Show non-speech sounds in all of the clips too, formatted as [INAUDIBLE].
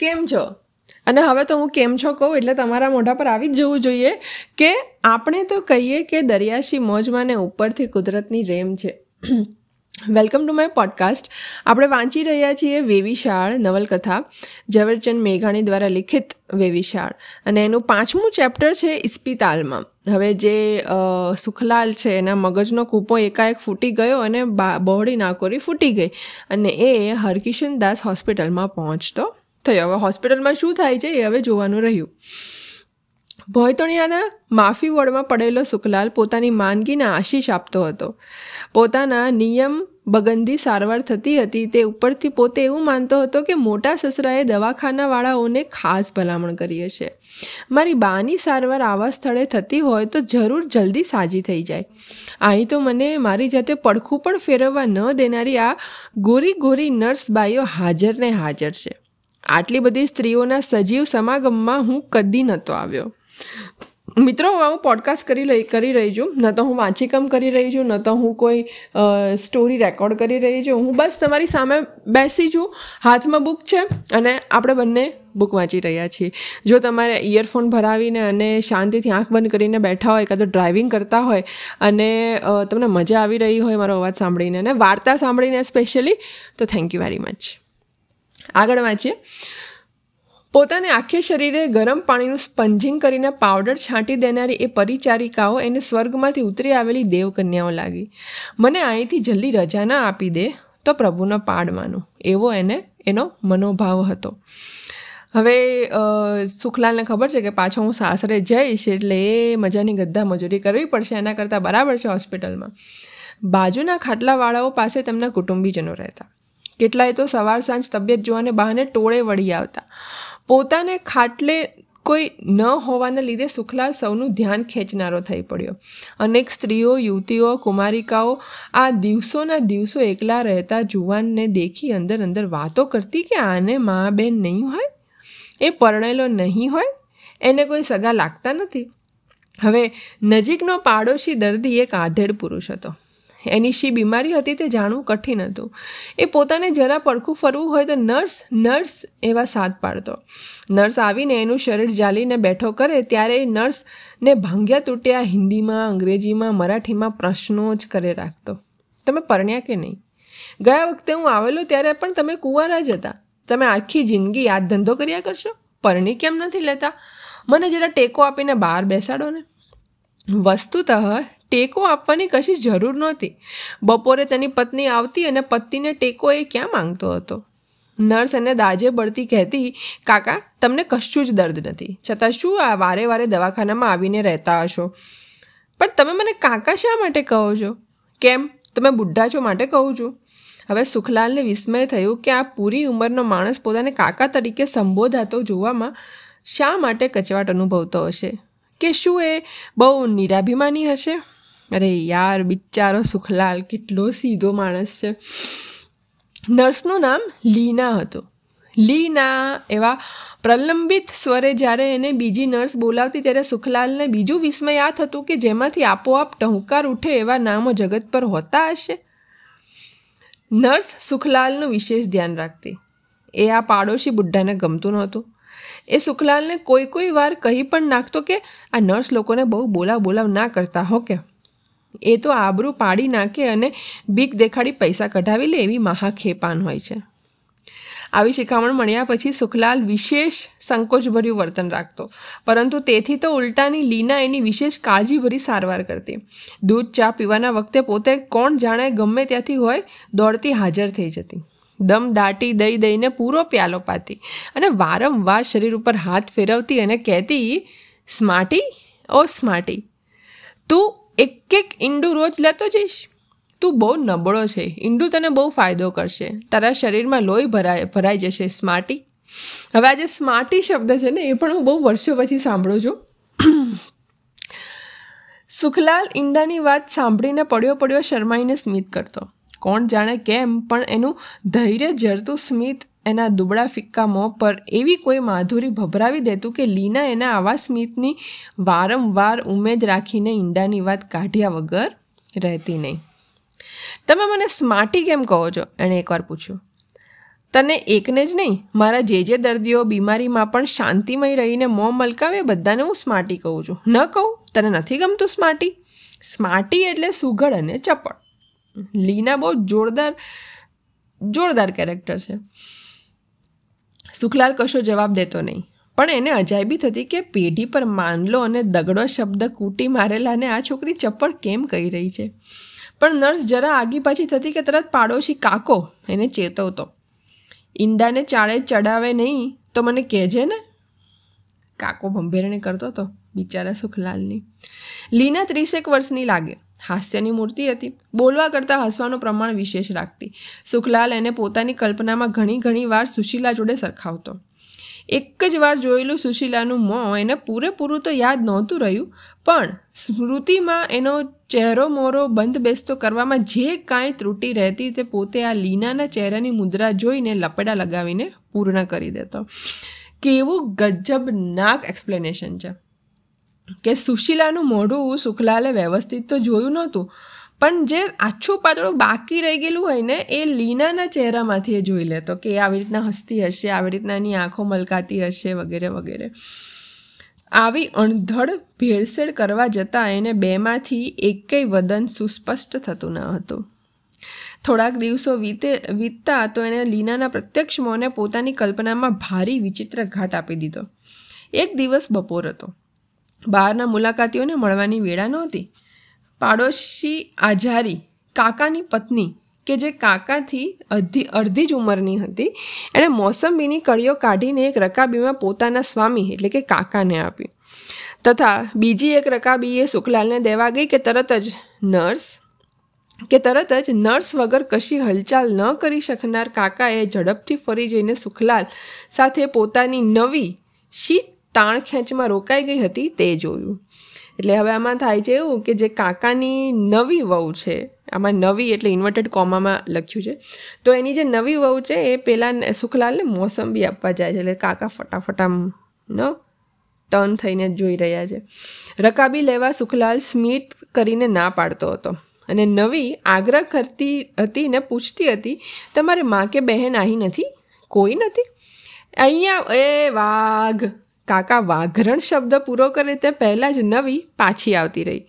કેમ છો? અને હવે તો હું કેમ છો કહું એટલે તમારા મોઢા પર આવી જ જવું જોઈએ કે આપણે તો કહીએ કે દરિયાશી મોજમાં ને ઉપરથી કુદરતની રેમ છે. વેલકમ ટુ માય પોડકાસ્ટ આપણે વાંચી રહ્યા છીએ વેવિશાળ નવલકથા ઝવેરચંદ મેઘાણી દ્વારા લિખિત વેવિશાળ. અને એનું પાંચમું ચેપ્ટર છે ઇસ્પિતાલમાં હવે જે સુખલાલ છે, એના મગજનો કૂપો એકાએક ફૂટી ગયો અને બહોળી નાકોરી ફૂટી ગઈ. અને એ હરકિશન દાસ હોસ્પિટલમાં પહોંચતો થયો હવે હોસ્પિટલમાં શું થાય છે એ હવે જોવાનું રહ્યું. ભોયતણિયાના માફી વોર્ડમાં પડેલો સુખલાલ પોતાની માંદગીને આશીષ આપતો હતો. પોતાના નિયમ બગંદી સારવાર થતી હતી. તે ઉપરથી પોતે એવું માનતો હતો કે મોટા સસરાએ દવાખાનાવાળાઓને ખાસ ભલામણ કરી હશે. મારી બાની સારવાર આવા સ્થળે થતી હોય તો જરૂર જલ્દી સાજી થઈ જાય. અહીં તો મને મારી જાતે પડખું પણ ફેરવવા ન દેનારી આ ગોરી ગોરી નર્સ બાઈઓ હાજર ને હાજર છે. આટલી બધી સ્ત્રીઓના સજીવ સમાગમમાં હું કદી નહોતો આવ્યો. મિત્રો, હું પોડકાસ્ટ કરી રહી કરી રહી છું. ન તો હું વાંચીકમ કરી રહી છું, ન તો હું કોઈ સ્ટોરી રેકોર્ડ કરી રહી છું. હું બસ તમારી સામે બેસી છું. હાથમાં બુક છે અને આપણે બંને બુક વાંચી રહ્યા છીએ. જો તમારે ઇયરફોન ભરાવીને અને શાંતિથી આંખ બંધ કરીને બેઠા હોય, કાં તો ડ્રાઇવિંગ કરતા હોય અને તમને મજા આવી રહી હોય મારો અવાજ સાંભળીને અને વાર્તા સાંભળીને સ્પેશિયલી તો થેન્ક યુ વેરી મચ આગળ વાંચીએ. પોતાને આખે શરીરે ગરમ પાણીનું સ્પંજિંગ કરીને પાવડર છાંટી દેનારી એ પરિચારિકાઓ એને સ્વર્ગમાંથી ઉતરી આવેલી દેવકન્યાઓ લાગી. મને અહીંથી જલ્દી રજા ના આપી દે તો પ્રભુનો પાડ એવો એને, એનો મનોભાવ હતો. હવે સુખલાલને ખબર છે કે પાછો હું સાસરે જઈશ એટલે એ મજાની ગદ્દા મજૂરી કરવી પડશે, એના કરતાં બરાબર છે હોસ્પિટલમાં. બાજુના ખાટલાવાળાઓ પાસે તેમના કુટુંબીજનો રહેતા. કેટલાય તો સવાર સાંજ તબિયત જોવાને બહાને ટોળે વળી આવતા. પોતાને ખાટલે કોઈ ન હોવાના લીધે સુખલાલ સૌનું ધ્યાન ખેંચનારો થઈ પડ્યો. અનેક સ્ત્રીઓ, યુવતીઓ, કુમારિકાઓ આ દિવસોના દિવસો એકલા રહેતા જુવાનને દેખી અંદર અંદર વાતો કરતી કે આને મા બેન નહીં હોય? એ પરણેલો નહીં હોય? એને કોઈ સગા લાગતા નથી? હવે નજીકનો પાડોશી દર્દી એક આધેડ પુરુષ હતો. એની શી બીમારી હતી તે જાણવું કઠિન હતું. એ પોતાને જરા પડખું ફરવું હોય તો નર્સ નર્સ એવા સાથ પાડતો. નર્સ આવીને એનું શરીર જાલીને બેઠો કરે ત્યારે એ નર્સને ભાંગ્યા તૂટ્યા હિન્દીમાં, અંગ્રેજીમાં, મરાઠીમાં પ્રશ્નો જ કરે રાખતો. તમે પરણ્યા કે નહીં? ગયા વખતે હું આવેલો ત્યારે પણ તમે કુંવારા જ હતા. તમે આખી જિંદગી યાદ ધંધો કર્યા કરશો? પરણી કેમ નથી લેતા? મને જરા ટેકો આપીને બહાર બેસાડો ને. વસ્તુતઃ ટેકો આપવાની કશી જરૂર નહોતી. બપોરે તેની પત્ની આવતી અને પતિને ટેકો એ ક્યાં માંગતો હતો? નર્સ એને દાજે બળતી કહેતી, કાકા, તમને કશું જ દર્દ નથી. છતાં શું આ વારે વારે દવાખાનામાં આવીને રહેતા હશો? પણ તમે મને કાકા શા માટે કહો છો? કેમ? તમે બુઢા છો માટે કહું છું. હવે સુખલાલને વિસ્મય થયું કે આ પૂરી ઉંમરનો માણસ પોતાને કાકા તરીકે સંબોધાતો જોવામાં શા માટે કચવાટ અનુભવતો હશે? કે શું એ બહુ નિરાભિમાની હશે? અરે યાર, બિચારો સુખલાલ કેટલો સીધો માણસ છે. નર્સનું નામ લીના હતું. લીના એવા પ્રલંબિત સ્વરે જ્યારે એને બીજી નર્સ બોલાવતી ત્યારે સુખલાલને બીજું વિસ્મયાત હતું કે જેમાંથી આપોઆપ ટહુકાર ઉઠે એવા નામો જગત પર હોતા હશે. નર્સ સુખલાલનું વિશેષ ધ્યાન રાખતી. એ આ પાડોશી બુઢ્ઢાને ગમતું નહોતું. એ સુખલાલને કોઈ કોઈ વાર કહી પણ નાખતો કે આ નર્સ લોકોને બહુ બોલાવ બોલાવ ના કરતા, હો કે. એ તો આબરૂ પાડી નાખે અને બીક દેખાડી પૈસા કઢાવી લે એવી મહાખેપાન હોય છે. આવી શિખામણ મળ્યા પછી સુખલાલ વિશેષ સંકોચભર્યું વર્તન રાખતો. પરંતુ તેથી તો ઉલટાની લીના એની વિશેષ કાળજીભરી સારવાર કરતી. દૂધ, ચા પીવાના વખતે પોતે કોણ જાણે ગમે ત્યાંથી હોય, દોડતી હાજર થઈ જતી. દમ, દાટી, દઈ, દઈને પૂરો પ્યાલો પાતી. અને વારંવાર શરીર ઉપર હાથ ફેરવતી અને કહેતી, સ્માર્ટી? ઓ સ્માર્ટી, તું એક એક ઈંડું રોજ લેતો જઈશ? તું બહુ નબળો છે. ઈંડું તને બહુ ફાયદો કરશે. તારા શરીરમાં લોહી ભરાય, ભરાઈ જશે. સ્માર્ટી હવે આ જે સ્માર્ટી શબ્દ છે ને, એ પણ હું બહુ વર્ષો પછી સાંભળું છું. સુખલાલ ઈંડાની વાત સાંભળીને પડ્યો પડ્યો શરમાઈને સ્મિત કરતો. કોણ જાણે કેમ, પણ એનું ધૈર્ય જરતું સ્મિત એના દુબળા ફિક્કા મોં પર એવી કોઈ માધુરી ભભરાવી દેતું કે લીના એના આવા સ્મિતની વારંવાર ઉમેદ રાખીને ઈંડાની વાત કાઢ્યા વગર રહેતી નહીં. તમે મને સ્માર્ટી કેમ કહો છો? એણે એકવાર પૂછ્યું. તને એકને જ નહીં, મારા જે જે દર્દીઓ બીમારીમાં પણ શાંતિમય રહીને મોં મલકાવે, બધાને હું સ્માર્ટી કહું છું. ન કહું, તને નથી ગમતું સ્માર્ટી? સ્માર્ટી એટલે સુઘડ અને ચપળ. લીના બહુ જોરદાર જોરદાર કેરેક્ટર છે. સુખલાલ કશો જવાબ દેતો નહીં. પણ એને અજાયબી થતી કે પેઢી પર માનલો અને દગડો શબ્દ કૂટી મારેલાને આ છોકરી ચપ્પળ કેમ કહી રહી છે? પણ નર્સ જરા આગી પાછી થતી કે તરત પાડોશી કાકો એને ચેતવતો. ઈંડાને ચાળે ચડાવે નહીં તો મને કહેજે ને. કાકો ભંભેરણી કરતો હતો. બિચારા સુખલાલની. લીના ત્રીસેક વર્ષની લાગે. હાસ્યની મૂર્તિ હતી. બોલવા કરતાં હસવાનું પ્રમાણ વિશેષ રાખતી. સુખલાલ એને પોતાની કલ્પનામાં ઘણી ઘણી વાર સુશીલા જોડે સરખાવતો. એક જ વાર જોયેલું સુશીલાનું મોં એને પૂરેપૂરું તો યાદ નહોતું રહ્યું, પણ સ્મૃતિમાં એનો ચહેરો મોરો બંધ બેસતો કરવામાં જે કાંઈ ત્રુટી રહેતી તે પોતે આ લીનાના ચહેરાની મુદ્રા જોઈને લપેડા લગાવીને પૂર્ણ કરી દેતો. કેવું ગજબનાક એક્સપ્લેનેશન છે. કે સુશીલાનું મોઢું સુખલાલે વ્યવસ્થિત તો જોયું નહોતું, પણ જે આછું પાતળું બાકી રહી ગયેલું હોય ને, એ લીનાના ચહેરામાંથી એ જોઈ લેતો કે આવી રીતના હસતી હશે, આવી રીતના એની આંખો મલકાતી હશે વગેરે વગેરે. આવી અણધડ ભેળસેળ કરવા જતાં એને બેમાંથી એકેય વદન સુસ્પષ્ટ થતું ન હતું. થોડાક દિવસો વીતે, વીતતા તો એણે લીનાના પ્રત્યક્ષ મોને પોતાની કલ્પનામાં ભારી વિચિત્ર ઘાટ આપી દીધો. એક દિવસ બપોર હતો. બહારના મુલાકાતીઓને મળવાની વેળા નહોતી. પાડોશી આઝારી કાકાની પત્ની કે જે કાકાથી અડધી અડધી જ ઉંમરની હતી, એણે મોસંબીની કળીઓ કાઢીને એક રકાબીમાં પોતાના સ્વામી એટલે કે કાકાને આપી. તથા બીજી એક રકાબીએ સુખલાલને દેવા ગઈ કે તરત જ નર્સ, કે તરત જ નર્સ વગર કશી હલચાલ ન કરી શકનાર કાકાએ ઝડપથી ફરી જઈને સુખલાલ સાથે પોતાની નવી શી તાણ ખેંચમાં રોકાઈ ગઈ હતી તે જોયું. એટલે હવે આમાં થાય છે એવું કે જે કાકાની નવી વહુ છે, આમાં નવી એટલે ઇન્વર્ટેડ કોમામાં લખ્યું છે, તો એની જે નવી વહુ છે એ પહેલાં સુખલાલને મોસંબી આપવા જાય છે એટલે કાકા ફટાફટ આમ, ન, ટર્ન થઈને જોઈ રહ્યા છે. રકાબી લેવા સુખલાલ સ્મિત કરીને ના પાડતો હતો અને નવી આગ્રહ કરતી હતી ને પૂછતી હતી, તમારે માં કે બહેન અહીં નથી? કોઈ નથી? અહીંયા એ વાઘ કાકા વાઘરણ શબ્દ પૂરો કરે તે પહેલાં જ નવી પાછી આવતી રહી.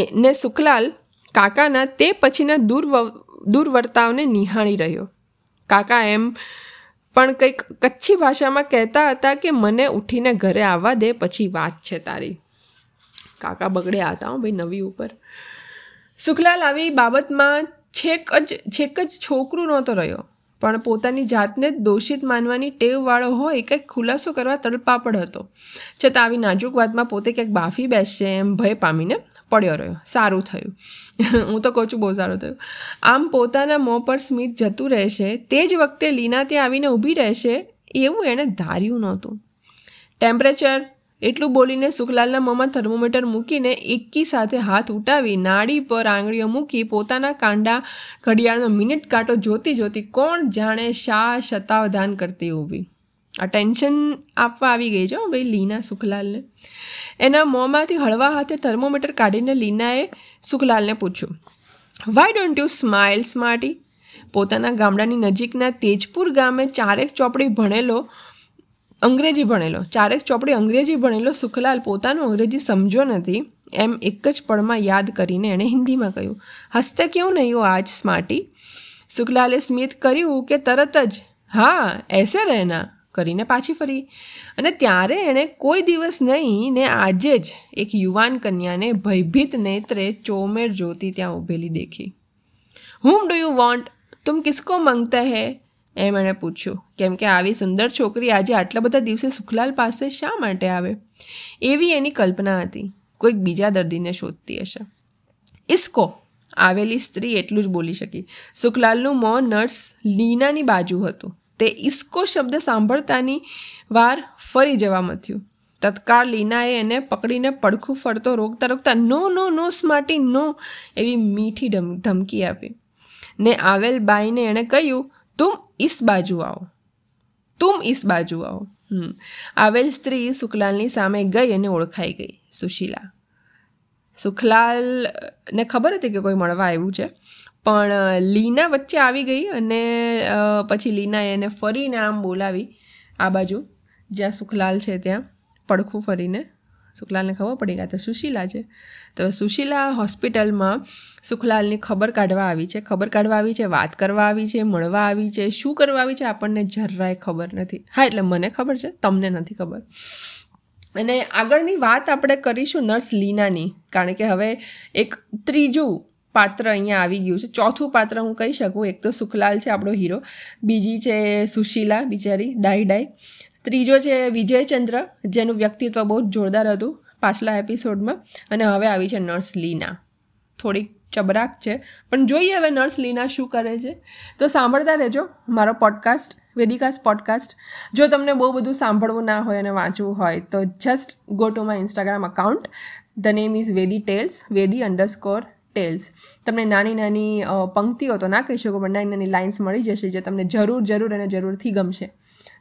એને સુખલાલ કાકાના તે પછીના દૂર દૂરવર્તાવને નિહાળી રહ્યો. કાકા એમ પણ કંઈક કચ્છી ભાષામાં કહેતા હતા કે મને ઉઠીને ઘરે આવવા દે પછી વાત છે તારી. કાકા બગડ્યા હતા હું ભાઈ નવી ઉપર. સુખલાલ આવી બાબતમાં છેક જ છેક જ છોકરું નહોતો રહ્યો. પણ પોતાની જાતને જ દોષિત માનવાની ટેવવાળો હોય, કંઈક ખુલાસો કરવા તડપાપડ હતો. છતાં આવી નાજુક વાતમાં પોતે ક્યાંક બાફી બેસશે એમ ભય પામીને પડ્યો રહ્યો. સારું થયું. [LAUGHS] હું તો કહું છું બહુ સારું થયું. આમ પોતાના મોં પર સ્મિત જતું રહેશે, તે જ વખતે લીના ત્યાં આવીને ઊભી રહેશે, એવું એણે ધાર્યું નહોતું. ટેમ્પરેચર એટલું બોલીને સુખલાલના મોંમાં થર્મોમીટર મૂકીને એકી સાથે હાથ ઉટાવી નાડી પર આંગળીઓ મૂકી પોતાના કાંડા ઘડિયાળનો મિનિટ કાંટો જોતી જોતી કોણ જાણે શા શતાવધાન કરતી ઊભી. આ ટેન્શન આપવા આવી ગઈ છે ભાઈ લીના સુખલાલને. એના મોંમાંથી હળવા હાથે થર્મોમીટર કાઢીને લીનાએ સુખલાલને પૂછ્યું why don't you smile smarty પોતાના ગામડાની નજીકના તેજપુર ગામે ચારેક ચોપડી ભણેલો અંગ્રેજી ભણેલો. ચારેક ચોપડી અંગ્રેજી ભણેલો. સુખલાલ પોતાનું અંગ્રેજી સમજો નથી. એમ એક જ પળમાં યાદ કરીને એણે હિન્દીમાં કહ્યું, હસ્તે કેવું નહીં આજ સ્માર્ટી? સુખલાલે સ્મિત કર્યું કે તરત જ, હા, એસે રહેના, કરીને પાછી ફરી. અને ત્યારે એણે કોઈ દિવસ નહીં, ને આજે જ એક યુવાન કન્યાને ભયભીત નેત્રે ચોમેર જોતી ત્યાં ઊભેલી દેખી. Whom do you want? તુમ કિસકો માંગતા હૈ? એમ એણે પૂછ્યું, કેમ કે આવી સુંદર છોકરી આજે આટલા બધા દિવસે સુખલાલ પાસે શા માટે આવે? એવી એની કલ્પના હતી. કોઈક બીજા દર્દીને શોધતી હશે. ઇસ્કો, આવેલી સ્ત્રી એટલું જ બોલી શકી. સુખલાલનું મોં નર્સ લીનાની બાજુ હતું. તે ઇસ્કો શબ્દ સાંભળતાની વાર ફરી જવા મથ્યું. તત્કાળ લીનાએ એને પકડીને પડખું ફરતો રોકતા રોકતા નો નો નો, સ્માર્ટી, નો એવી મીઠી ધમકી આપી. ને આવેલ બાઈને એણે કહ્યું તુમ ઇસ બાજુ આવો. તુમ ઇસ બાજુ આવો. આવેલ સ્ત્રી સુખલાલની સામે ગઈ અને ઓળખાઈ ગઈ, સુશીલા. સુખલાલને ખબર હતી કે કોઈ મળવા આવ્યું છે, પણ લીના વચ્ચે આવી ગઈ અને પછી લીનાએ એને ફરીને આમ બોલાવી, આ બાજુ, જ્યાં સુખલાલ છે ત્યાં, પડખું ફરીને. સુખલાલને ખબર પડી ગયા તો સુશીલા છે. તો સુશીલા હોસ્પિટલમાં સુખલાલની ખબર કાઢવા આવી છે. ખબર કાઢવા આવી છે, વાત કરવા આવી છે, મળવા આવી છે. શું કરવા આવી છે આપણને જરાય ખબર નથી. હા, એટલે મને ખબર છે, તમને નથી ખબર. અને આગળની વાત આપણે કરીશું નર્સ લીનાની, કારણ કે હવે એક ત્રીજું પાત્ર અહીંયા આવી ગયું છે. ચોથું પાત્ર હું કહી શકું, એક તો સુખલાલ છે આપણો હીરો, બીજી છે સુશીલા બિચારી ડાઈ ડાઈ ત્રીજો છે વિજયચંદ્ર, જેનું વ્યક્તિત્વ બહુ જ જોરદાર હતું પાછલા એપિસોડમાં. અને હવે આવી છે નર્સ લીના. થોડીક ચબરાક છે. પણ જોઈએ હવે નર્સ લીના શું કરે છે. તો સાંભળતા રહેજો મારો પોડકાસ્ટ વેદિકાસ પોડકાસ્ટ જો તમને બહુ બધું સાંભળવું ના હોય અને વાંચવું હોય, તો just go to my Instagram account the name is Vedi tales Vedi underscore tales તમને નાની નાની પંક્તિઓ તો ના કહી શકો, પણ નાની નાની લાઇન્સ મળી જશે જે તમને જરૂર જરૂર અને જરૂરથી ગમશે.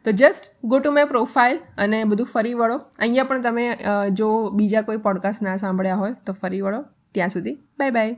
તો just go to my profile અને બધું ફરી વળો. અહીંયા પણ તમે જો બીજા કોઈ પોડકાસ્ટ ના સાંભળ્યા હોય તો ફરી વળો. ત્યાં સુધી બાય બાય